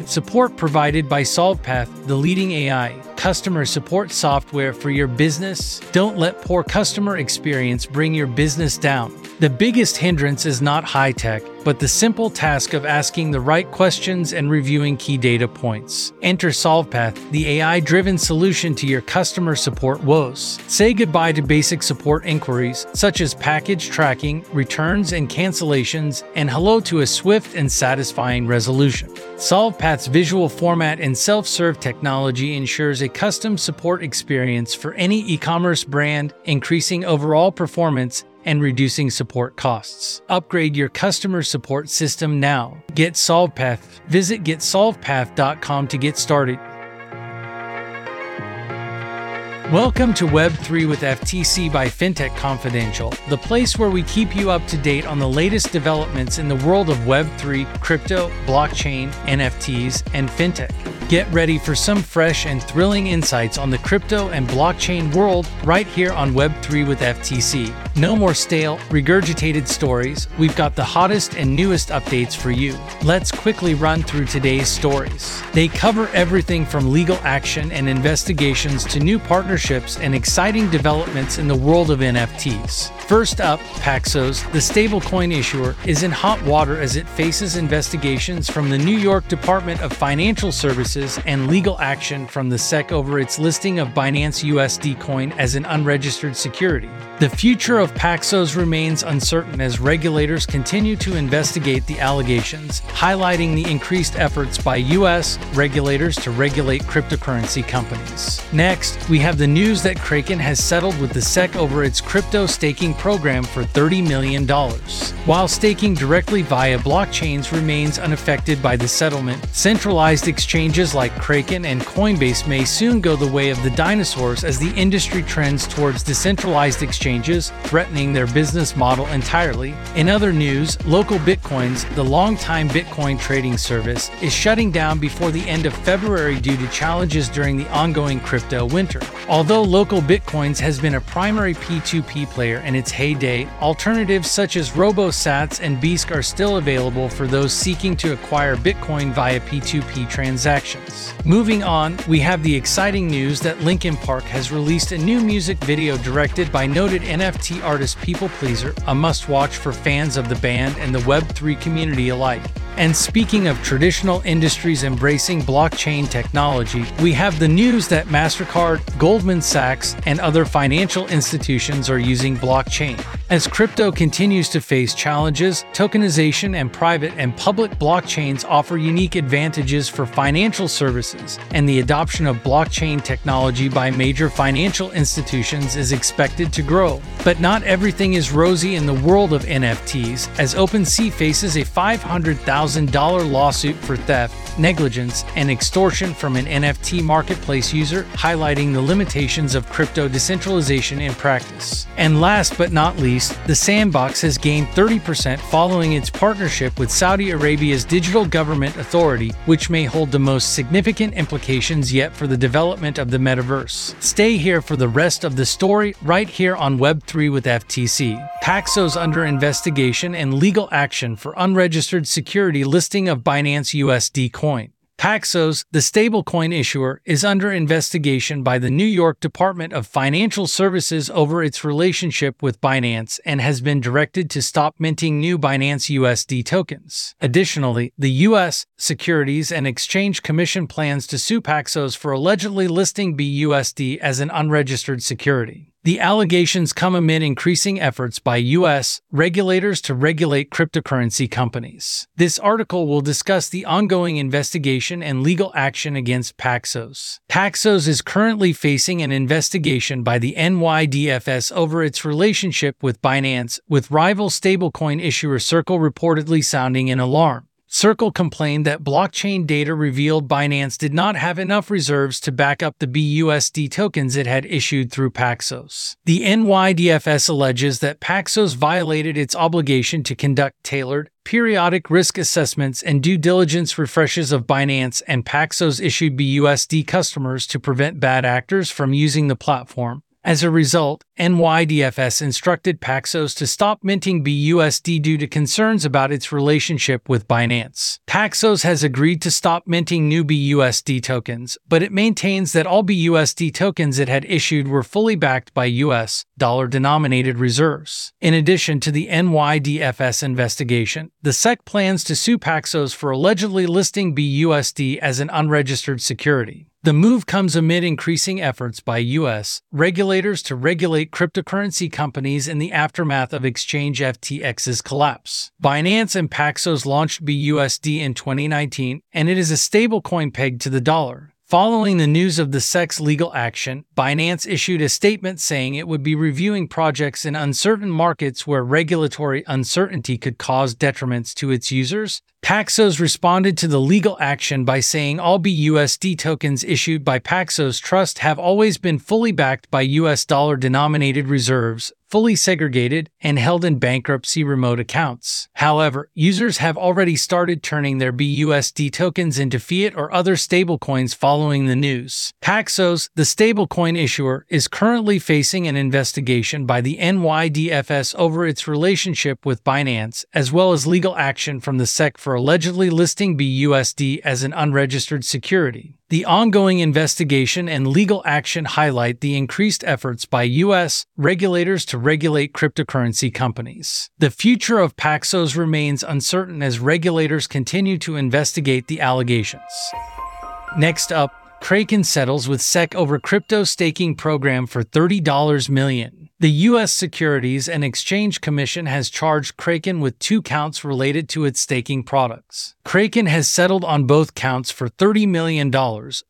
Support provided by SolvePath, the leading AI customer support software for your business. Don't let poor customer experience bring your business down. The biggest hindrance is not high tech, but the simple task of asking the right questions and reviewing key data points. Enter SolvePath, the AI driven solution to your customer support woes. Say goodbye to basic support inquiries, such as package tracking, returns and cancellations, and hello to a swift and satisfying resolution. SolvePath's visual format and self serve technology ensures a custom support experience for any e commerce brand, increasing overall performance and reducing support costs. Upgrade your customer support system now. Get SolvePath. Visit getsolvepath.com to get started. Welcome to Web3 with FTC by FinTech Confidential, the place where we keep you up to date on the latest developments in the world of Web3, crypto, blockchain, NFTs, and FinTech. Get ready for some fresh and thrilling insights on the crypto and blockchain world right here on Web3 with FTC. No more stale, regurgitated stories. We've got the hottest and newest updates for you. Let's quickly run through today's stories. They cover everything from legal action and investigations to new partnerships and exciting developments in the world of NFTs. First up, Paxos, the stablecoin issuer, is in hot water as it faces investigations from the New York Department of Financial Services and legal action from the SEC over its listing of Binance USD coin as an unregistered security. The future of Paxos remains uncertain as regulators continue to investigate the allegations, highlighting the increased efforts by U.S. regulators to regulate cryptocurrency companies. Next, we have the news that Kraken has settled with the SEC over its crypto staking program for $30 million. While staking directly via blockchains remains unaffected by the settlement, centralized exchanges like Kraken and Coinbase may soon go the way of the dinosaurs as the industry trends towards decentralized exchanges, threatening their business model entirely. In other news, Local Bitcoins, the longtime Bitcoin trading service, is shutting down before the end of February due to challenges during the ongoing crypto winter. Although Local Bitcoins has been a primary P2P player in its heyday, alternatives such as RoboSats and Bisq are still available for those seeking to acquire Bitcoin via P2P transactions. Moving on, we have the exciting news that Linkin Park has released a new music video directed by noted NFT artist People Pleaser, a must watch for fans of the band and the Web3 community alike. And speaking of traditional industries embracing blockchain technology, we have the news that MasterCard, Goldman Sachs, and other financial institutions are using blockchain. As crypto continues to face challenges, tokenization and private and public blockchains offer unique advantages for financial services, and the adoption of blockchain technology by major financial institutions is expected to grow. But not everything is rosy in the world of NFTs, as OpenSea faces a $500,000 lawsuit for theft, negligence, and extortion from an NFT marketplace user, highlighting the limitations of crypto decentralization in practice. And last but not least, the Sandbox has gained 30% following its partnership with Saudi Arabia's Digital Government Authority, which may hold the most significant implications yet for the development of the metaverse. Stay here for the rest of the story right here on Web3 with FTC. Paxos under investigation and legal action for unregistered security listing of Binance USD coin. Paxos, the stablecoin issuer, is under investigation by the New York Department of Financial Services over its relationship with Binance and has been directed to stop minting new Binance USD tokens. Additionally, the U.S. Securities and Exchange Commission plans to sue Paxos for allegedly listing BUSD as an unregistered security. The allegations come amid increasing efforts by U.S. regulators to regulate cryptocurrency companies. This article will discuss the ongoing investigation and legal action against Paxos. Paxos is currently facing an investigation by the NYDFS over its relationship with Binance, with rival stablecoin issuer Circle reportedly sounding an alarm. Circle complained that blockchain data revealed Binance did not have enough reserves to back up the BUSD tokens it had issued through Paxos. The NYDFS alleges that Paxos violated its obligation to conduct tailored, periodic risk assessments and due diligence refreshes of Binance and Paxos issued BUSD customers to prevent bad actors from using the platform. As a result, NYDFS instructed Paxos to stop minting BUSD due to concerns about its relationship with Binance. Paxos has agreed to stop minting new BUSD tokens, but it maintains that all BUSD tokens it had issued were fully backed by US dollar denominated reserves. In addition to the NYDFS investigation, the SEC plans to sue Paxos for allegedly listing BUSD as an unregistered security. The move comes amid increasing efforts by U.S. regulators to regulate cryptocurrency companies in the aftermath of Exchange FTX's collapse. Binance and Paxos launched BUSD in 2019, and it is a stablecoin pegged to the dollar. Following the news of the SEC's legal action, Binance issued a statement saying it would be reviewing projects in uncertain markets where regulatory uncertainty could cause detriments to its users. Paxos responded to the legal action by saying all BUSD tokens issued by Paxos Trust have always been fully backed by US dollar denominated reserves, fully segregated, and held in bankruptcy remote accounts. However, users have already started turning their BUSD tokens into fiat or other stablecoins following the news. Paxos, the stablecoin issuer, is currently facing an investigation by the NYDFS over its relationship with Binance, as well as legal action from the SEC for allegedly listing BUSD as an unregistered security. The ongoing investigation and legal action highlight the increased efforts by U.S. regulators to regulate cryptocurrency companies. The future of Paxos remains uncertain as regulators continue to investigate the allegations. Next up, Kraken settles with SEC over crypto staking program for $30 million. The U.S. Securities and Exchange Commission has charged Kraken with two counts related to its staking products. Kraken has settled on both counts for $30 million,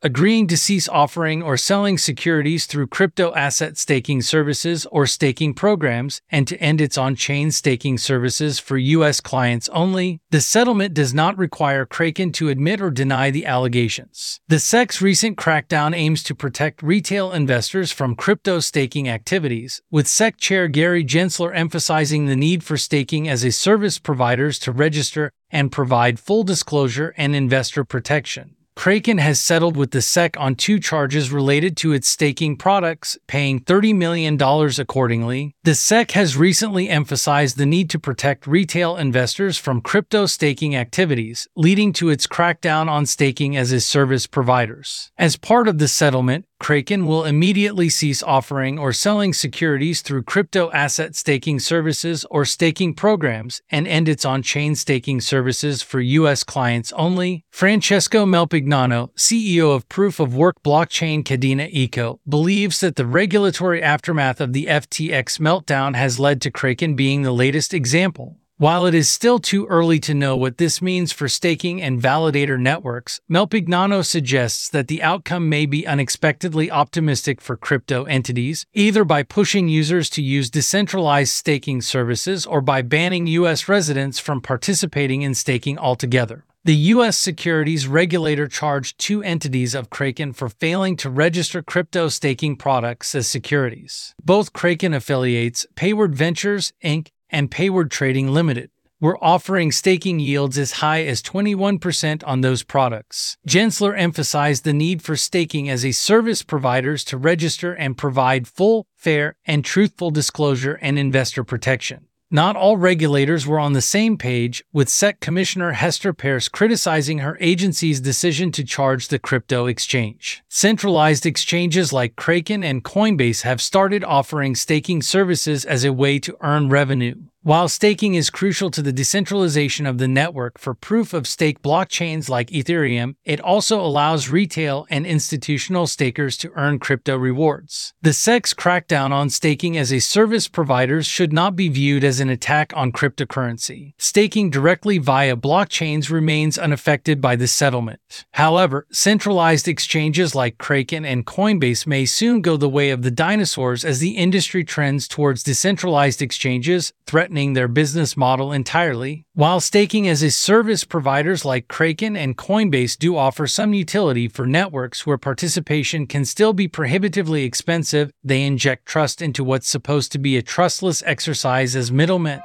agreeing to cease offering or selling securities through crypto asset staking services or staking programs and to end its on chain staking services for U.S. clients only. The settlement does not require Kraken to admit or deny the allegations. The SEC's recent crackdown aims to protect retail investors from crypto staking activities, with with SEC Chair Gary Gensler emphasizing the need for staking as a service providers to register and provide full disclosure and investor protection. Kraken has settled with the SEC on two charges related to its staking products, paying $30 million accordingly. The SEC has recently emphasized the need to protect retail investors from crypto staking activities, leading to its crackdown on staking as a service providers. As part of the settlement, Kraken will immediately cease offering or selling securities through crypto asset staking services or staking programs and end its on chain staking services for U.S. clients only. Francesco Melpignano, CEO of proof of work blockchain Kadena Eco, believes that the regulatory aftermath of the FTX meltdown has led to Kraken being the latest example. While it is still too early to know what this means for staking and validator networks, Melpignano suggests that the outcome may be unexpectedly optimistic for crypto entities, either by pushing users to use decentralized staking services or by banning U.S. residents from participating in staking altogether. The U.S. securities regulator charged two entities of Kraken for failing to register crypto staking products as securities. Both Kraken affiliates, Payward Ventures, Inc., and Payward Trading Limited. We're offering staking yields as high as 21% on those products. Gensler emphasized the need for staking as a service providers to register and provide full, fair, and truthful disclosure and investor protection. Not all regulators were on the same page, with SEC Commissioner Hester Peirce criticizing her agency's decision to charge the crypto exchange. Centralized exchanges like Kraken and Coinbase have started offering staking services as a way to earn revenue. While staking is crucial to the decentralization of the network for proof of stake blockchains like Ethereum, it also allows retail and institutional stakers to earn crypto rewards. The SEC's crackdown on staking as a service providers should not be viewed as an attack on cryptocurrency. Staking directly via blockchains remains unaffected by the settlement. However, centralized exchanges like Kraken and Coinbase may soon go the way of the dinosaurs as the industry trends towards decentralized exchanges, threaten their business model entirely. While staking as a service providers like Kraken and Coinbase do offer some utility for networks where participation can still be prohibitively expensive, they inject trust into what's supposed to be a trustless exercise as middlemen.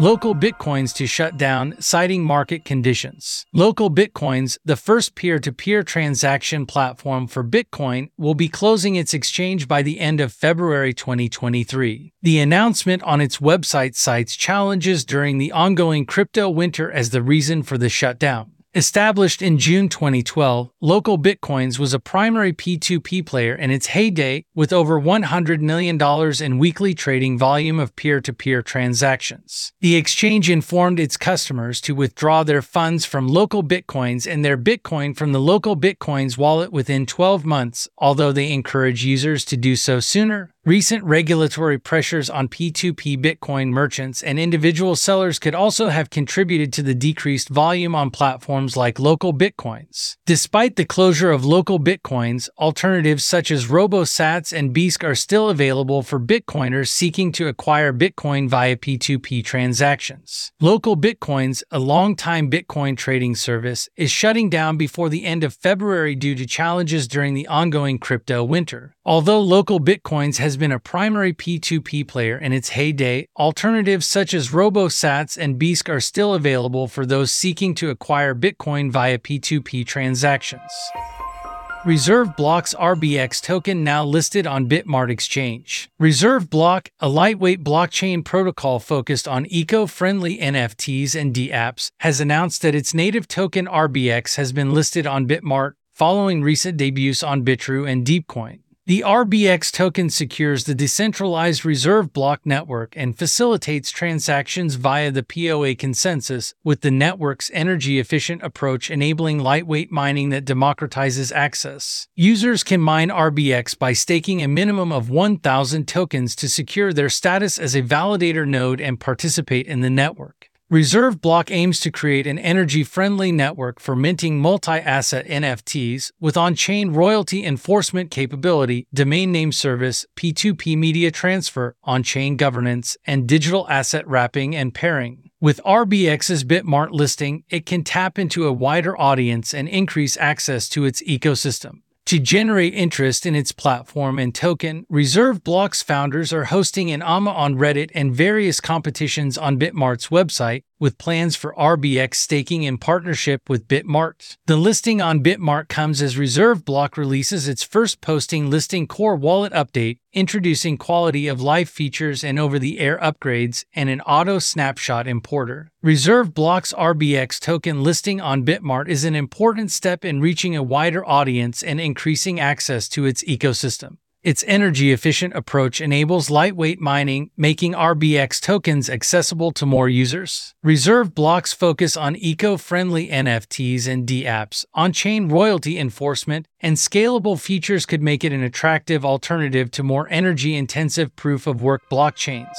Local Bitcoins to shut down, citing market conditions. Local Bitcoins, the first peer to peer transaction platform for Bitcoin, will be closing its exchange by the end of February 2023. The announcement on its website cites challenges during the ongoing crypto winter as the reason for the shutdown. Established in June 2012, Local Bitcoins was a primary P2P player in its heyday with over $100 million in weekly trading volume of peer to peer transactions. The exchange informed its customers to withdraw their funds from Local Bitcoins and their Bitcoin from the Local Bitcoins wallet within 12 months, although they encourage users to do so sooner Recent regulatory pressures on P2P Bitcoin merchants and individual sellers could also have contributed to the decreased volume on platforms like Local Bitcoins. Despite the closure of Local Bitcoins, alternatives such as RoboSats and Bisq are still available for Bitcoiners seeking to acquire Bitcoin via P2P transactions. Local Bitcoins, a long-time Bitcoin trading service, is shutting down before the end of February due to challenges during the ongoing crypto winter. Although Local Bitcoins has been a primary P2P player in its heyday, alternatives such as RoboSats and Bisq are still available for those seeking to acquire Bitcoin via P2P transactions. Reserve Block's RBX token now listed on Bitmart Exchange. Reserve Block, a lightweight blockchain protocol focused on eco friendly NFTs and dApps, has announced that its native token RBX has been listed on Bitmart following recent debuts on Bitrue and Deepcoin. The RBX token secures the decentralized reserve block network and facilitates transactions via the POA consensus, with the network's energy efficient approach enabling lightweight mining that democratizes access. Users can mine RBX by staking a minimum of 1,000 tokens to secure their status as a validator node and participate in the network. Reserve Block aims to create an energy friendly network for minting multi asset NFTs with on chain royalty enforcement capability, domain name service, P2P media transfer, on chain governance, and digital asset wrapping and pairing. With RBX's Bitmart listing, it can tap into a wider audience and increase access to its ecosystem. To generate interest in its platform and token, Reserve Blocks founders are hosting an AMA on Reddit and various competitions on Bitmart's website, with plans for RBX staking in partnership with Bitmart. The listing on Bitmart comes as Reserve Block releases its first posting listing core wallet update, introducing quality of life features and over the air upgrades, and an auto snapshot importer. Reserve Block's RBX token listing on Bitmart is an important step in reaching a wider audience and increasing access to its ecosystem. Its energy efficient approach enables lightweight mining, making RBX tokens accessible to more users. Reserve blocks focus on eco friendly NFTs and dApps. On chain royalty enforcement and scalable features could make it an attractive alternative to more energy intensive proof of work blockchains.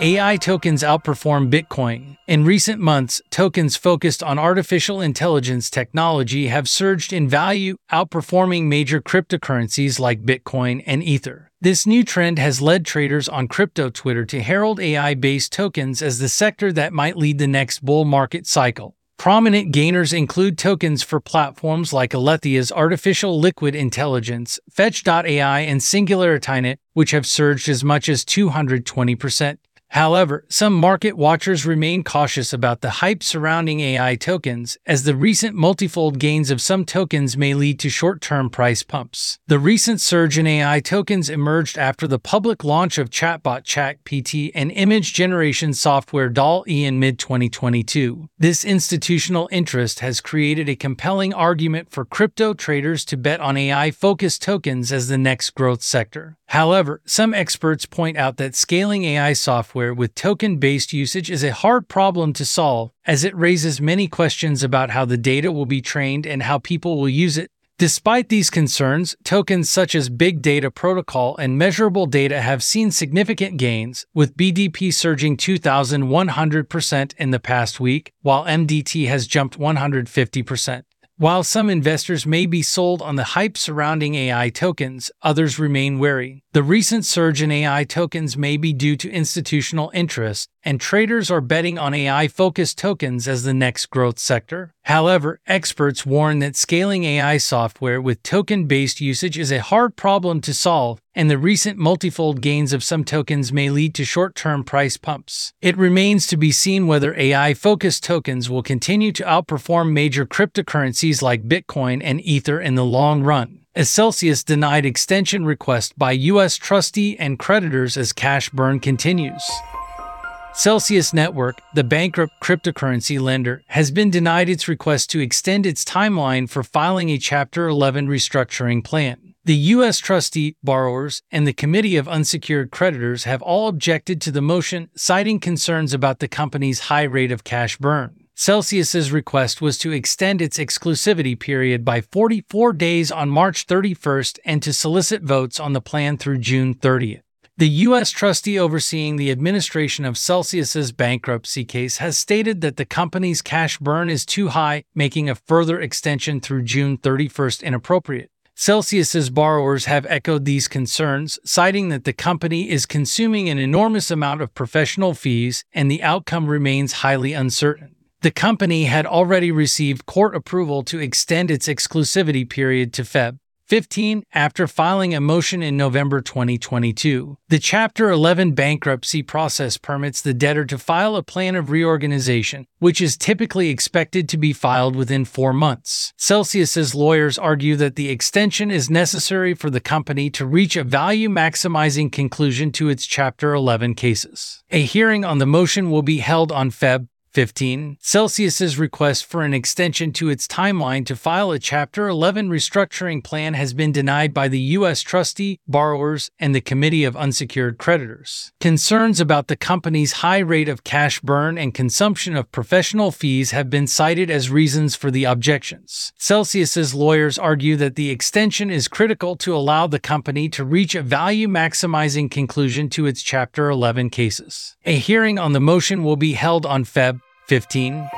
AI tokens outperform Bitcoin. In recent months, tokens focused on artificial intelligence technology have surged in value, outperforming major cryptocurrencies like Bitcoin and Ether. This new trend has led traders on crypto Twitter to herald AI based tokens as the sector that might lead the next bull market cycle. Prominent gainers include tokens for platforms like Alethea's artificial liquid intelligence, Fetch.ai, and SingularityNet, which have surged as much as 220%. However, some market watchers remain cautious about the hype surrounding AI tokens, as the recent multifold gains of some tokens may lead to short term price pumps. The recent surge in AI tokens emerged after the public launch of chatbot ChatGPT and image generation software DALL-E in mid 2022. This institutional interest has created a compelling argument for crypto traders to bet on AI focused tokens as the next growth sector. However, some experts point out that scaling AI software with token based usage is a hard problem to solve, as it raises many questions about how the data will be trained and how people will use it. Despite these concerns, tokens such as Big Data Protocol and Measurable Data have seen significant gains, with BDP surging 2,100% in the past week, while MDT has jumped 150%. While some investors may be sold on the hype surrounding AI tokens, others remain wary. The recent surge in AI tokens may be due to institutional interest, and traders are betting on AI focused tokens as the next growth sector. However, experts warn that scaling AI software with token based usage is a hard problem to solve, and the recent multifold gains of some tokens may lead to short term price pumps. It remains to be seen whether AI focused tokens will continue to outperform major cryptocurrencies like Bitcoin and Ether in the long run as Celsius denied extension request by U.S. trustee and creditors as cash burn continues. Celsius Network, the bankrupt cryptocurrency lender, has been denied its request to extend its timeline for filing a Chapter 11 restructuring plan. The U.S. trustee, borrowers, and the Committee of Unsecured Creditors have all objected to the motion, citing concerns about the company's high rate of cash burn. Celsius's request was to extend its exclusivity period by 44 days on March 31st and to solicit votes on the plan through June 30th. The U.S. trustee overseeing the administration of Celsius's bankruptcy case has stated that the company's cash burn is too high, making a further extension through June 31st inappropriate. Celsius's borrowers have echoed these concerns, citing that the company is consuming an enormous amount of professional fees and the outcome remains highly uncertain. The company had already received court approval to extend its exclusivity period to Feb. 15 after filing a motion in November 2022. The Chapter 11 bankruptcy process permits the debtor to file a plan of reorganization, which is typically expected to be filed within four months. Celsius's lawyers argue that the extension is necessary for the company to reach a value maximizing conclusion to its Chapter 11 cases. A hearing on the motion will be held on Feb. 15. Celsius's request for an extension to its timeline to file a Chapter 11 restructuring plan has been denied by the U.S. trustee, borrowers, and the Committee of Unsecured Creditors. Concerns about the company's high rate of cash burn and consumption of professional fees have been cited as reasons for the objections. Celsius's lawyers argue that the extension is critical to allow the company to reach a value maximizing conclusion to its Chapter 11 cases. A hearing on the motion will be held on Feb. 15.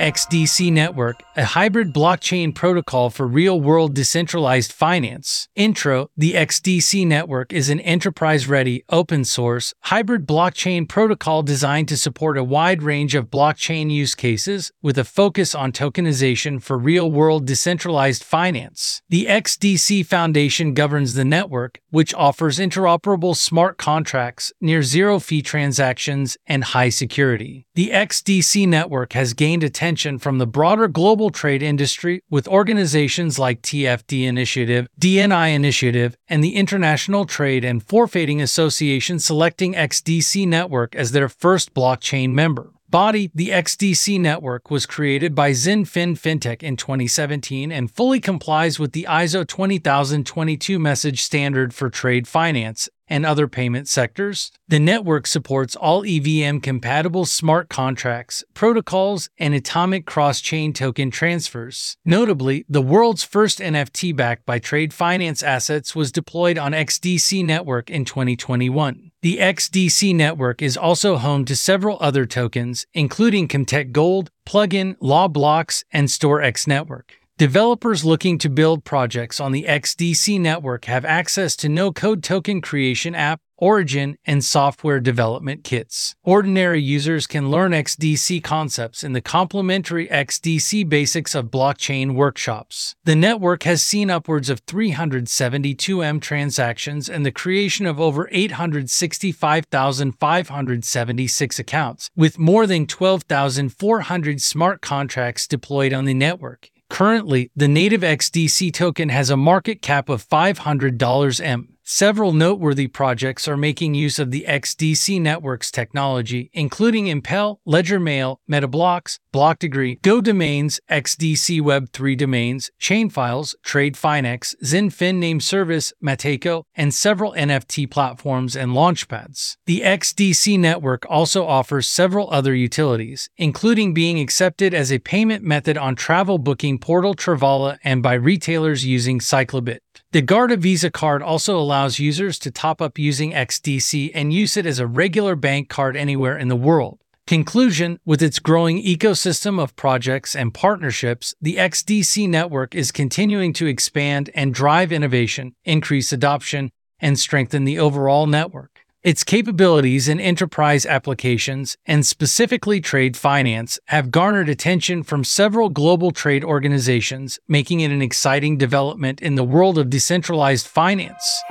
XDC Network, a hybrid blockchain protocol for real world decentralized finance. Intro The XDC Network is an enterprise ready, open source, hybrid blockchain protocol designed to support a wide range of blockchain use cases with a focus on tokenization for real world decentralized finance. The XDC Foundation governs the network, which offers interoperable smart contracts, near zero fee transactions, and high security. The XDC network has gained attention from the broader global trade industry with organizations like TFD Initiative, DNI Initiative, and the International Trade and Forfaiting Association selecting XDC Network as their first blockchain member. Body, the XDC network, was created by XinFin FinTech in 2017 and fully complies with the ISO 20022 message standard for trade finance and other payment sectors. The network supports all EVM compatible smart contracts, protocols, and atomic cross chain token transfers. Notably, the world's first NFT backed by trade finance assets was deployed on XDC Network in 2021. The XDC network is also home to several other tokens, including Comtech Gold, Plugin, Law Blocks, and StoreX Network. Developers looking to build projects on the XDC network have access to no code token creation app, origin, and software development kits. Ordinary users can learn XDC concepts in the complimentary XDC Basics of Blockchain workshops. The network has seen upwards of 372M transactions and the creation of over 865,576 accounts, with more than 12,400 smart contracts deployed on the network. Currently, the native XDC token has a market cap of $500 M. Several noteworthy projects are making use of the XDC network's technology, including Impel, LedgerMail, MetaBlocks, BlockDegree, Go Domains, XDC Web3 Domains, Chainfiles, TradeFinex, XinFin Name Service, Mateco, and several NFT platforms and launchpads. The XDC network also offers several other utilities, including being accepted as a payment method on travel booking portal Travala and by retailers using Cyclobit. The Guarda Visa card also allows users to top up using XDC and use it as a regular bank card anywhere in the world. Conclusion With its growing ecosystem of projects and partnerships, the XDC network is continuing to expand and drive innovation, increase adoption, and strengthen the overall network. Its capabilities in enterprise applications and specifically trade finance have garnered attention from several global trade organizations, making it an exciting development in the world of decentralized finance.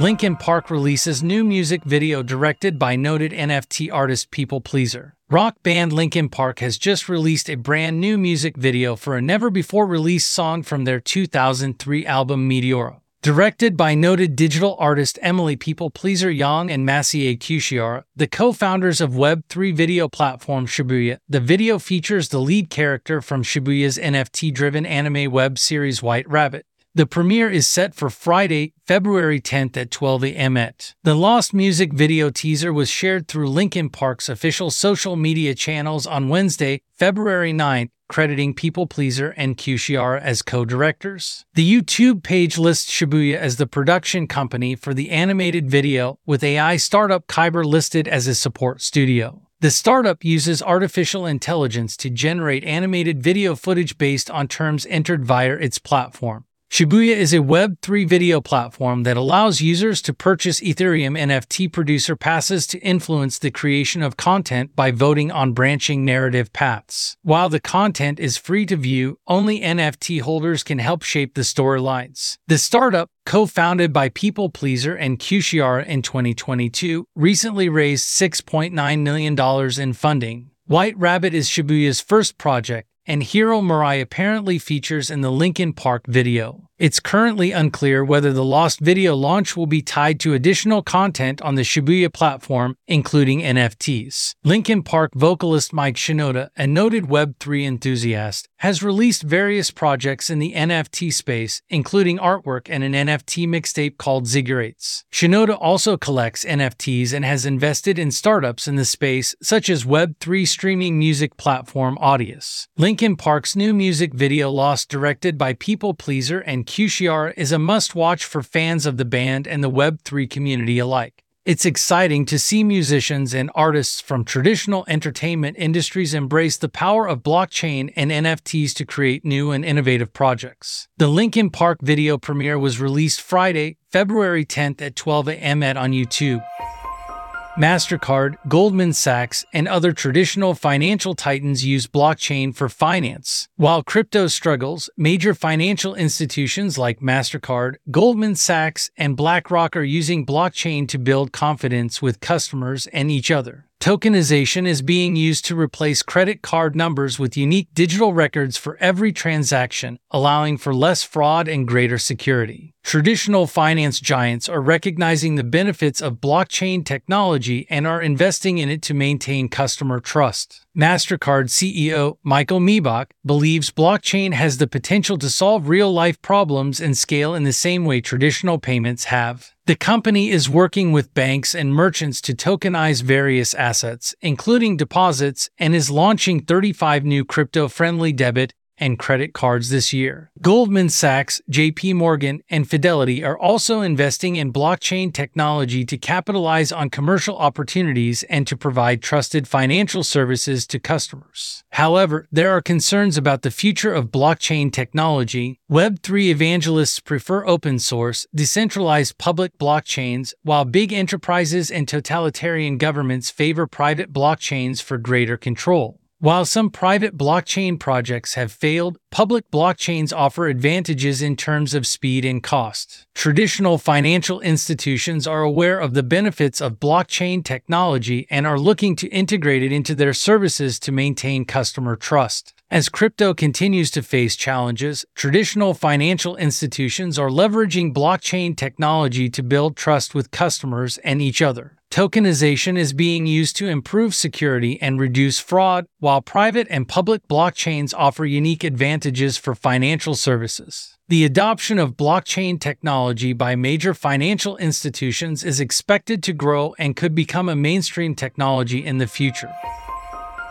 Linkin Park releases new music video directed by noted NFT artist People Pleaser. Rock band Linkin Park has just released a brand new music video for a never before released song from their 2003 album Meteora. Directed by noted digital artist Emily People Pleaser Yang and Maciej Kuciar, the co-founders of Web3 video platform Shibuya, the video features the lead character from Shibuya's NFT-driven anime web series White Rabbit. The premiere is set for Friday, February 10th at 12 a.m. at. The Lost Music video teaser was shared through Linkin Park's official social media channels on Wednesday, February 9th, crediting People Pleaser and Kuciar as co-directors. The YouTube page lists Shibuya as the production company for the animated video, with AI startup Kaiber listed as a support studio. The startup uses artificial intelligence to generate animated video footage based on terms entered via its platform. Shibuya is a Web3 video platform that allows users to purchase Ethereum NFT producer passes to influence the creation of content by voting on branching narrative paths. While the content is free to view, only NFT holders can help shape the storylines. The startup, co-founded by People Pleaser and Kuciar in 2022, recently raised $6.9 million in funding. White Rabbit is Shibuya's first project, and Hiro Murai apparently features in the Linkin Park video. It's currently unclear whether the Lost video launch will be tied to additional content on the Shibuya platform, including NFTs. Linkin Park vocalist Mike Shinoda, a noted Web3 enthusiast, has released various projects in the NFT space, including artwork and an NFT mixtape called Zigurats. Shinoda also collects NFTs and has invested in startups in the space, such as Web3 streaming music platform Audius. Linkin Park's new music video Lost, directed by People Pleaser and Kuciar is a must watch for fans of the band and the Web3 community alike. It's exciting to see musicians and artists from traditional entertainment industries embrace the power of blockchain and NFTs to create new and innovative projects. The Linkin Park video premiere was released Friday, February 10th at 12 a.m. on YouTube. MasterCard, Goldman Sachs, and other traditional financial titans use blockchain for finance. While crypto struggles, major financial institutions like MasterCard, Goldman Sachs, and BlackRock are using blockchain to build confidence with customers and each other. Tokenization is being used to replace credit card numbers with unique digital records for every transaction, allowing for less fraud and greater security. Traditional finance giants are recognizing the benefits of blockchain technology and are investing in it to maintain customer trust. MasterCard CEO Michael Miebach believes blockchain has the potential to solve real life problems and scale in the same way traditional payments have. The company is working with banks and merchants to tokenize various assets, including deposits, and is launching 35 new crypto friendly debit and credit cards this year. Goldman Sachs, JP Morgan, and Fidelity are also investing in blockchain technology to capitalize on commercial opportunities and to provide trusted financial services to customers. However, there are concerns about the future of blockchain technology. Web3 evangelists prefer open source, decentralized public blockchains, while big enterprises and totalitarian governments favor private blockchains for greater control. While some private blockchain projects have failed, public blockchains offer advantages in terms of speed and cost. Traditional financial institutions are aware of the benefits of blockchain technology and are looking to integrate it into their services to maintain customer trust. As crypto continues to face challenges, traditional financial institutions are leveraging blockchain technology to build trust with customers and each other. Tokenization is being used to improve security and reduce fraud, while private and public blockchains offer unique advantages for financial services. The adoption of blockchain technology by major financial institutions is expected to grow and could become a mainstream technology in the future.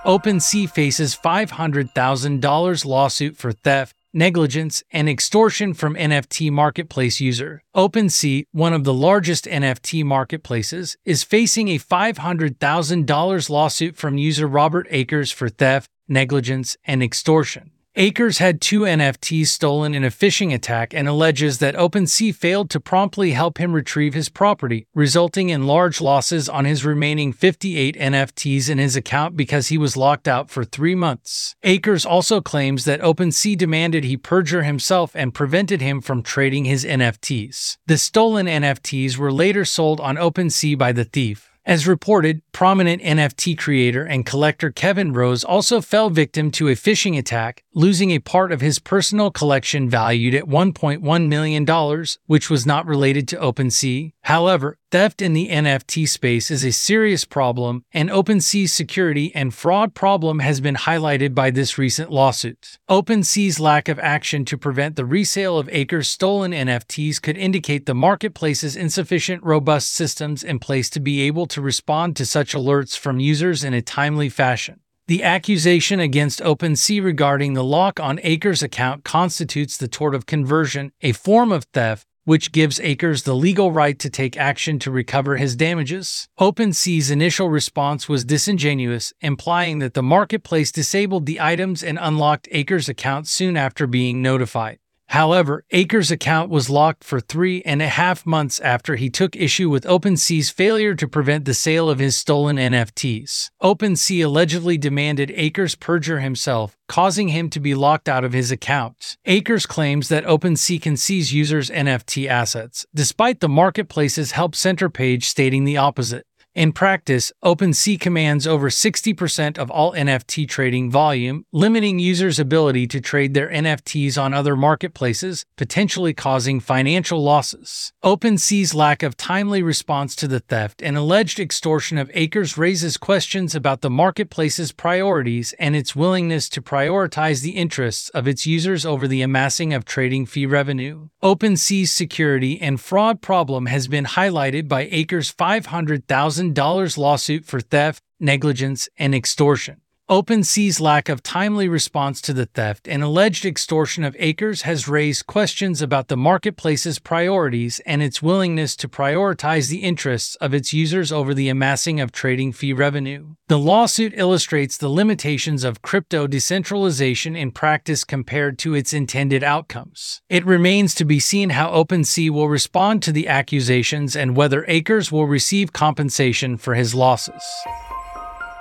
OpenSea faces $500,000 lawsuit for theft negligence, and extortion from NFT marketplace user. OpenSea, one of the largest NFT marketplaces, is facing a $500,000 lawsuit from user Robert Akers for theft, negligence, and extortion. Akers had two NFTs stolen in a phishing attack and alleges that OpenSea failed to promptly help him retrieve his property, resulting in large losses on his remaining 58 NFTs in his account because he was locked out for three months. Akers also claims that OpenSea demanded he perjure himself and prevented him from trading his NFTs. The stolen NFTs were later sold on OpenSea by the thief. As reported, prominent NFT creator and collector Kevin Rose also fell victim to a phishing attack, losing a part of his personal collection valued at $1.1 million, which was not related to OpenSea. However, theft in the NFT space is a serious problem, and OpenSea's security and fraud problem has been highlighted by this recent lawsuit. OpenSea's lack of action to prevent the resale of Akers' stolen NFTs could indicate the marketplace's insufficient robust systems in place to be able to respond to such alerts from users in a timely fashion. The accusation against OpenSea regarding the lock on Akers' account constitutes the tort of conversion, a form of theft which gives Akers the legal right to take action to recover his damages. OpenSea's initial response was disingenuous, implying that the marketplace disabled the items and unlocked Akers' account soon after being notified. However, Akers' account was locked for three and a half months after he took issue with OpenSea's failure to prevent the sale of his stolen NFTs. OpenSea allegedly demanded Akers perjure himself, causing him to be locked out of his account. Akers claims that OpenSea can seize users' NFT assets, despite the marketplace's Help Center page stating the opposite. In practice, OpenSea commands over 60% of all NFT trading volume, limiting users' ability to trade their NFTs on other marketplaces, potentially causing financial losses. OpenSea's lack of timely response to the theft and alleged extortion of Akers raises questions about the marketplace's priorities and its willingness to prioritize the interests of its users over the amassing of trading fee revenue. OpenSea's security and fraud problem has been highlighted by Akers' 500,000 $1,000 lawsuit for theft, negligence, and extortion. OpenSea's lack of timely response to the theft and alleged extortion of Akers has raised questions about the marketplace's priorities and its willingness to prioritize the interests of its users over the amassing of trading fee revenue. The lawsuit illustrates the limitations of crypto decentralization in practice compared to its intended outcomes. It remains to be seen how OpenSea will respond to the accusations and whether Akers will receive compensation for his losses.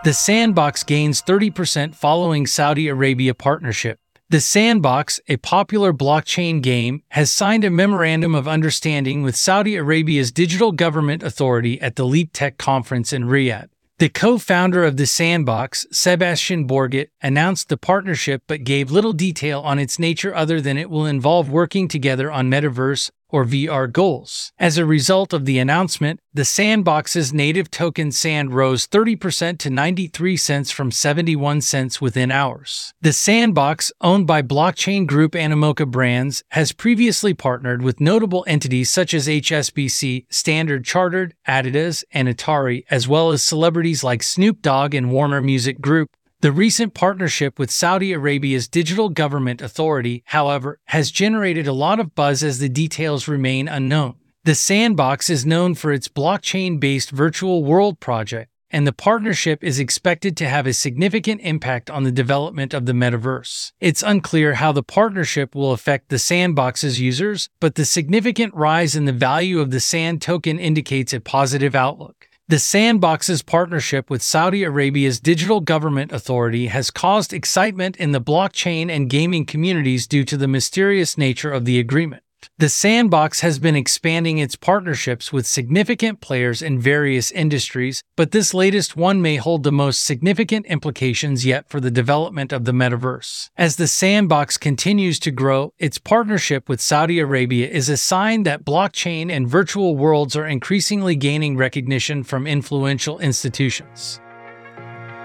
The Sandbox gains 30% following Saudi Arabia partnership. The Sandbox, a popular blockchain game, has signed a memorandum of understanding with Saudi Arabia's Digital Government Authority at the Leap Tech conference in Riyadh. The co founder of the Sandbox, Sebastien Borget, announced the partnership but gave little detail on its nature other than it will involve working together on metaverse, or VR goals. As a result of the announcement, the Sandbox's native token SAND rose 30% to 93 cents from 71 cents within hours. The Sandbox, owned by blockchain group Animoca Brands, has previously partnered with notable entities such as HSBC, Standard Chartered, Adidas, and Atari, as well as celebrities like Snoop Dogg and Warner Music Group. The recent partnership with Saudi Arabia's Digital Government Authority, however, has generated a lot of buzz as the details remain unknown. The Sandbox is known for its blockchain based virtual world project, and the partnership is expected to have a significant impact on the development of the metaverse. It's unclear how the partnership will affect the Sandbox's users, but the significant rise in the value of the SAND token indicates a positive outlook. The Sandbox's partnership with Saudi Arabia's Digital Government Authority has caused excitement in the blockchain and gaming communities due to the mysterious nature of the agreement. The Sandbox has been expanding its partnerships with significant players in various industries, but this latest one may hold the most significant implications yet for the development of the metaverse. As the Sandbox continues to grow, its partnership with Saudi Arabia is a sign that blockchain and virtual worlds are increasingly gaining recognition from influential institutions.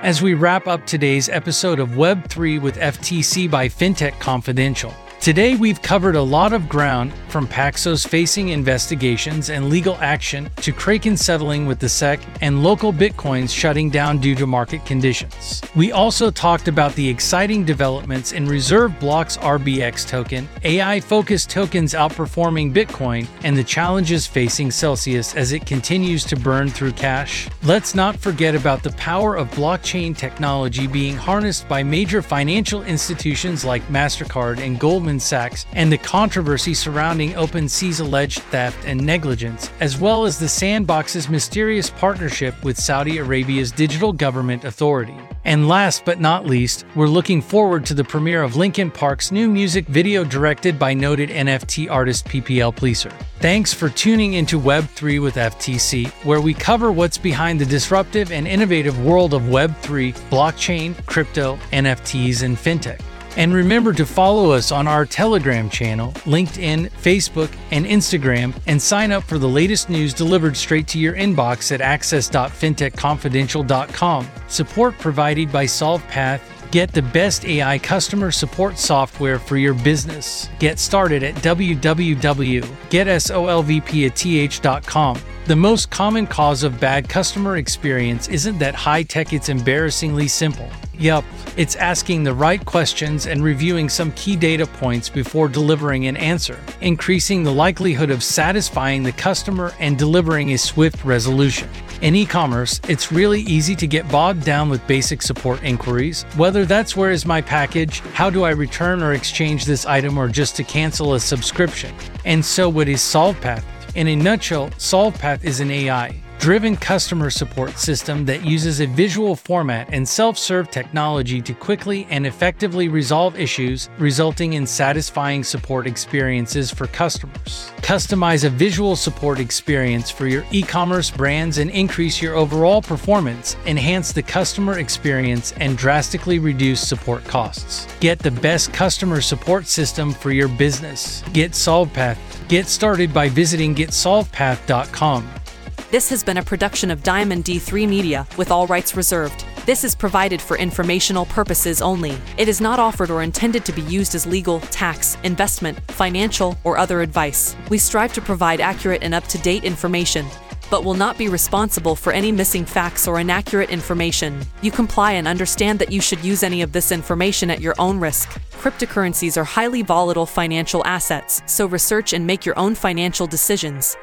As we wrap up today's episode of Web3 with FTC by FinTech Confidential, Today, we've covered a lot of ground from Paxos facing investigations and legal action to Kraken settling with the SEC and local Bitcoins shutting down due to market conditions. We also talked about the exciting developments in Reserve Block's RBX token, AI focused tokens outperforming Bitcoin, and the challenges facing Celsius as it continues to burn through cash. Let's not forget about the power of blockchain technology being harnessed by major financial institutions like MasterCard and Goldman Goldman Sachs and the controversy surrounding OpenSea's alleged theft and negligence, as well as the Sandbox's mysterious partnership with Saudi Arabia's Digital Government Authority. And last but not least, we're looking forward to the premiere of Linkin Park's new music video directed by noted NFT artist PPL Pleaser. Thanks for tuning into Web3 with FTC, where we cover what's behind the disruptive and innovative world of Web3, blockchain, crypto, NFTs, and fintech. And remember to follow us on our Telegram channel, LinkedIn, Facebook, and Instagram, and sign up for the latest news delivered straight to your inbox at access.fintechconfidential.com. Support provided by SolvePath. Get the best AI customer support software for your business. Get started at www.getsolvepath.com. The most common cause of bad customer experience isn't that high tech, it's embarrassingly simple. Yup, it's asking the right questions and reviewing some key data points before delivering an answer, increasing the likelihood of satisfying the customer and delivering a swift resolution. In e commerce, it's really easy to get bogged down with basic support inquiries, whether that's where is my package, how do I return or exchange this item, or just to cancel a subscription. And so, what is SolvePath? In a nutshell, SolvePath is an AI driven customer support system that uses a visual format and self serve technology to quickly and effectively resolve issues, resulting in satisfying support experiences for customers. Customize a visual support experience for your e commerce brands and increase your overall performance, enhance the customer experience, and drastically reduce support costs. Get the best customer support system for your business. Get SolvePath. Get started by visiting getsolvepath.com. This has been a production of Diamond D3 Media, with all rights reserved. This is provided for informational purposes only. It is not offered or intended to be used as legal, tax, investment, financial, or other advice. We strive to provide accurate and up to date information but will not be responsible for any missing facts or inaccurate information. You comply and understand that you should use any of this information at your own risk. Cryptocurrencies are highly volatile financial assets, so research and make your own financial decisions.